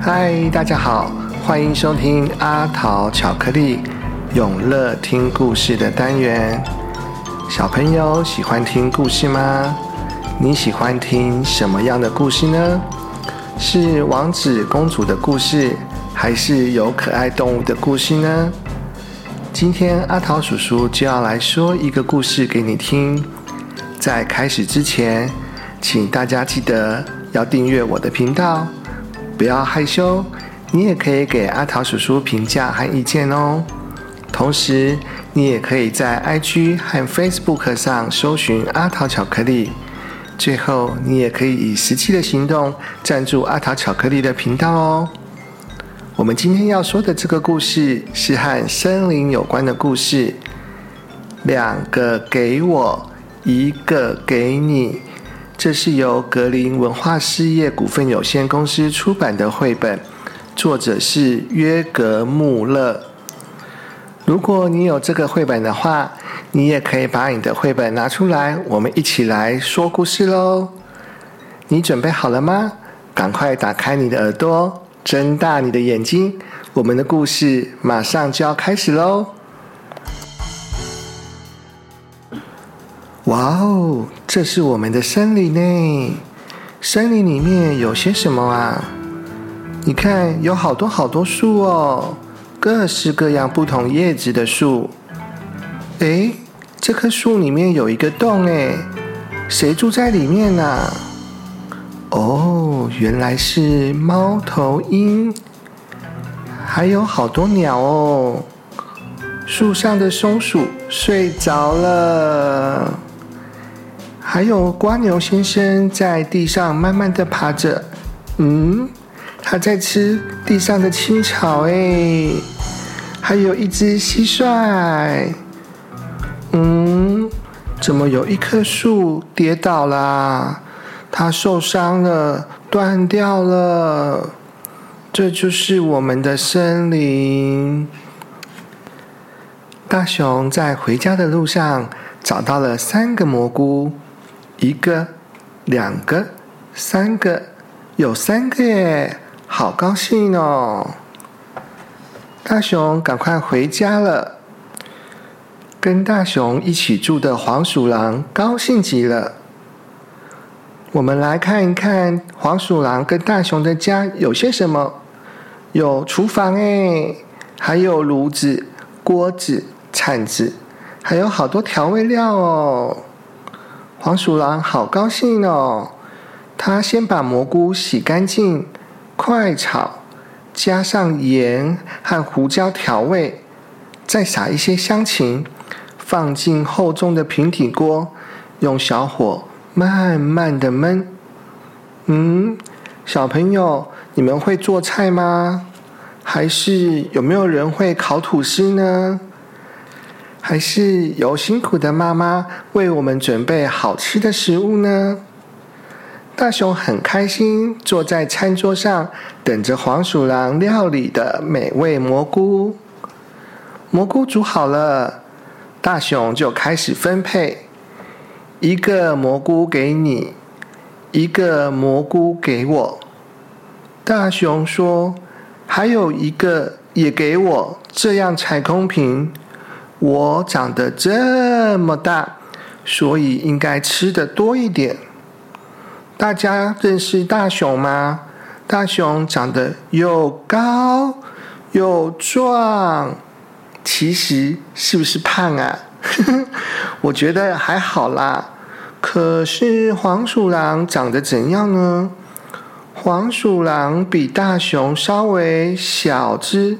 嗨，大家好，欢迎收听阿桃巧克力永乐听故事的单元。小朋友喜欢听故事吗？你喜欢听什么样的故事呢？是王子公主的故事，还是有可爱动物的故事呢？今天阿桃叔叔就要来说一个故事给你听。在开始之前，请大家记得要订阅我的频道，不要害羞，你也可以给阿桃叔叔评价和意见哦。同时，你也可以在 IG 和 Facebook 上搜寻阿桃巧克力。最后，你也可以以实际的行动赞助阿桃巧克力的频道哦。我们今天要说的这个故事是和森林有关的故事。两个给我，一个给你。这是由格林文化事业股份有限公司出版的绘本，作者是约格穆勒。如果你有这个绘本的话，你也可以把你的绘本拿出来，我们一起来说故事喽。你准备好了吗？赶快打开你的耳朵。睁大你的眼睛，我们的故事马上就要开始喽！哇哦，这是我们的森林呢。森林里面有些什么啊？你看，有好多好多树哦，各式各样不同叶子的树。诶，这棵树里面有一个洞诶，谁住在里面呢？哦，原来是猫头鹰，还有好多鸟哦。树上的松鼠睡着了，还有瓜牛先生在地上慢慢的爬着，嗯，他在吃地上的青草哎。还有一只蟋蟀，嗯，怎么有一棵树跌倒啦？它受伤了，断掉了。这就是我们的森林。大熊在回家的路上找到了三个蘑菇，一个、两个、三个，有三个耶，好高兴哦！大熊赶快回家了。跟大熊一起住的黄鼠狼高兴极了。我们来看一看黄鼠狼跟大熊的家有些什么？有厨房哎，还有炉子、锅子、铲子，还有好多调味料哦。黄鼠狼好高兴哦，他先把蘑菇洗干净，快炒，加上盐和胡椒调味，再撒一些香芹，放进厚重的平底锅，用小火。慢慢的焖，嗯，小朋友，你们会做菜吗？还是有没有人会烤吐司呢？还是有辛苦的妈妈为我们准备好吃的食物呢？大熊很开心，坐在餐桌上，等着黄鼠狼料理的美味蘑菇。蘑菇煮好了，大熊就开始分配。一个蘑菇给你，一个蘑菇给我。大熊说：“还有一个也给我，这样才公平。我长得这么大，所以应该吃的多一点。”大家认识大熊吗？大熊长得又高又壮，其实是不是胖啊？我觉得还好啦。可是黄鼠狼长得怎样呢？黄鼠狼比大熊稍微小只，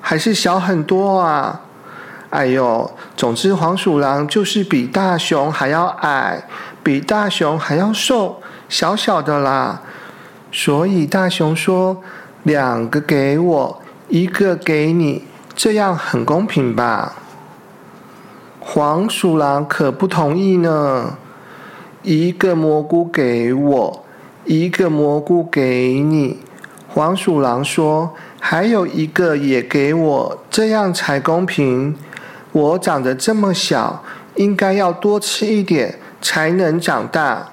还是小很多啊！哎呦，总之黄鼠狼就是比大熊还要矮，比大熊还要瘦，小小的啦。所以大熊说：“两个给我，一个给你，这样很公平吧？”黄鼠狼可不同意呢。一个蘑菇给我，一个蘑菇给你。黄鼠狼说：“还有一个也给我，这样才公平。我长得这么小，应该要多吃一点才能长大。”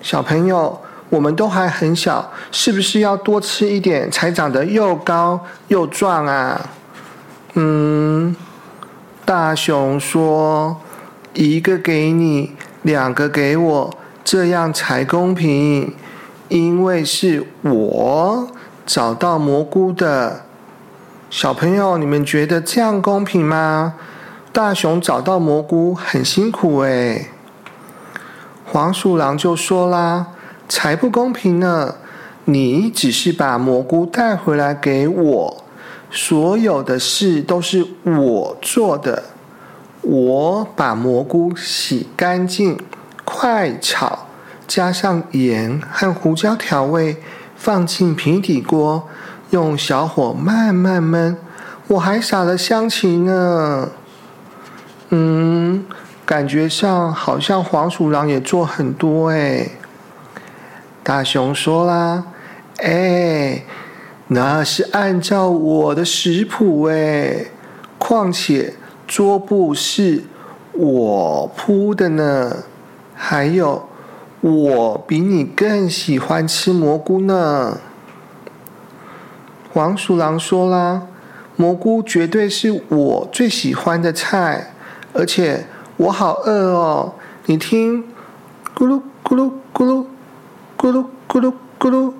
小朋友，我们都还很小，是不是要多吃一点，才长得又高又壮啊？嗯，大熊说：“一个给你，两个给我，这样才公平，因为是我找到蘑菇的。”小朋友，你们觉得这样公平吗？大熊找到蘑菇很辛苦诶。黄鼠狼就说啦：“才不公平呢！你只是把蘑菇带回来给我，所有的事都是我做的。我把蘑菇洗干净，快炒，加上盐和胡椒调味，放进平底锅。”用小火慢慢焖，我还撒了香芹呢。嗯，感觉上好像黄鼠狼也做很多哎。大熊说啦：“哎，那是按照我的食谱哎。况且桌布是我铺的呢，还有我比你更喜欢吃蘑菇呢。”黄鼠狼说啦：“蘑菇绝对是我最喜欢的菜，而且我好饿哦！你听，咕噜咕噜咕噜，咕噜咕噜咕噜，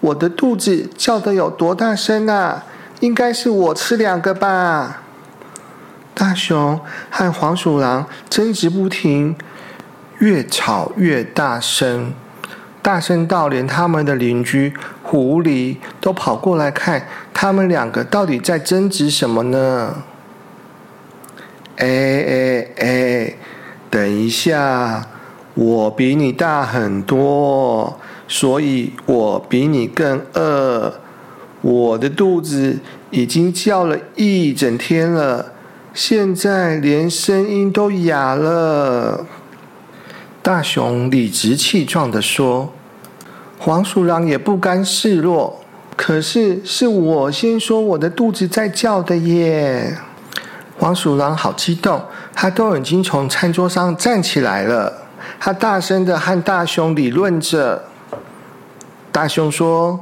我的肚子叫得有多大声啊？应该是我吃两个吧。”大熊和黄鼠狼争执不停，越吵越大声。大声到连他们的邻居狐狸都跑过来看，他们两个到底在争执什么呢？哎哎哎，等一下，我比你大很多，所以我比你更饿。我的肚子已经叫了一整天了，现在连声音都哑了。大熊理直气壮的说。黄鼠狼也不甘示弱，可是是我先说我的肚子在叫的耶！黄鼠狼好激动，它都已经从餐桌上站起来了，它大声的和大熊理论着。大熊说：“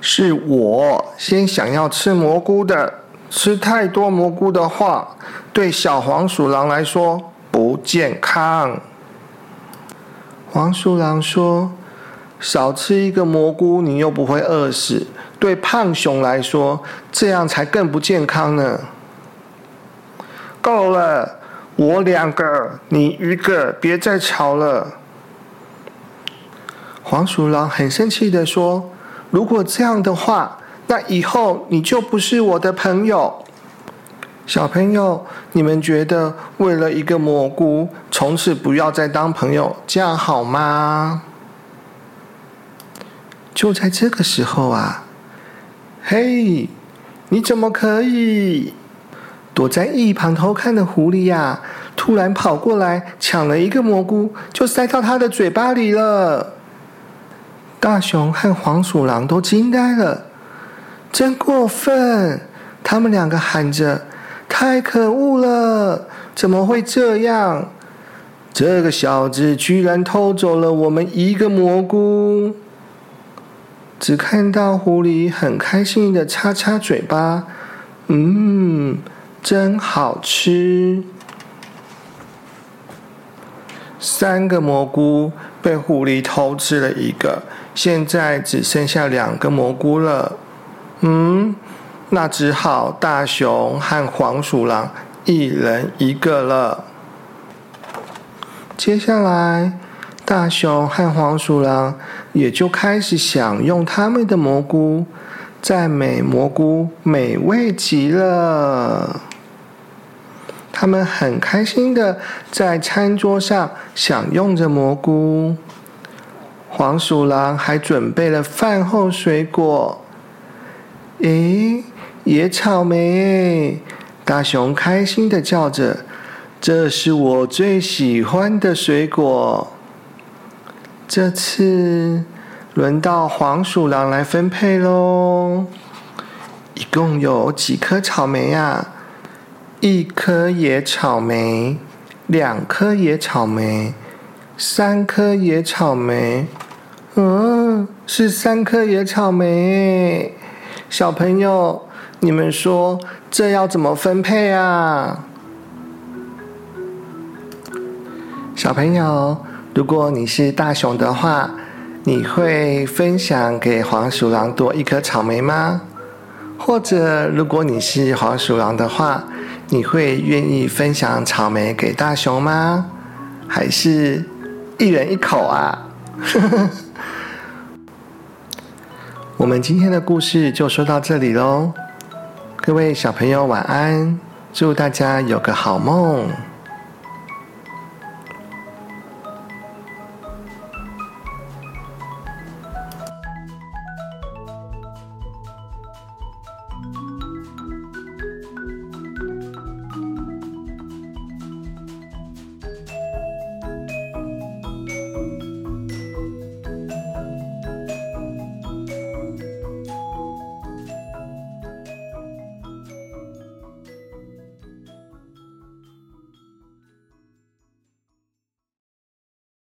是我先想要吃蘑菇的，吃太多蘑菇的话，对小黄鼠狼来说不健康。”黄鼠狼说。少吃一个蘑菇，你又不会饿死。对胖熊来说，这样才更不健康呢。够了，我两个，你一个，别再吵了。黄鼠狼很生气的说：“如果这样的话，那以后你就不是我的朋友。”小朋友，你们觉得为了一个蘑菇，从此不要再当朋友，这样好吗？就在这个时候啊，嘿，你怎么可以？躲在一旁偷看的狐狸呀，突然跑过来抢了一个蘑菇，就塞到他的嘴巴里了。大熊和黄鼠狼都惊呆了，真过分！他们两个喊着：“太可恶了！怎么会这样？这个小子居然偷走了我们一个蘑菇！”只看到狐狸很开心的擦擦嘴巴，嗯，真好吃。三个蘑菇被狐狸偷吃了一个，现在只剩下两个蘑菇了。嗯，那只好大熊和黄鼠狼一人一个了。接下来。大熊和黄鼠狼也就开始享用他们的蘑菇，赞美蘑菇美味极了。他们很开心的在餐桌上享用着蘑菇。黄鼠狼还准备了饭后水果。诶，野草莓！大熊开心的叫着：“这是我最喜欢的水果。”这次轮到黄鼠狼来分配喽，一共有几颗草莓啊？一颗野草莓，两颗野草莓，三颗野草莓，嗯，是三颗野草莓。小朋友，你们说这要怎么分配啊？小朋友，如果你是大熊的话，你会分享给黄鼠狼多一颗草莓吗？或者，如果你是黄鼠狼的话，你会愿意分享草莓给大熊吗？还是一人一口啊？我们今天的故事就说到这里喽，各位小朋友晚安，祝大家有个好梦。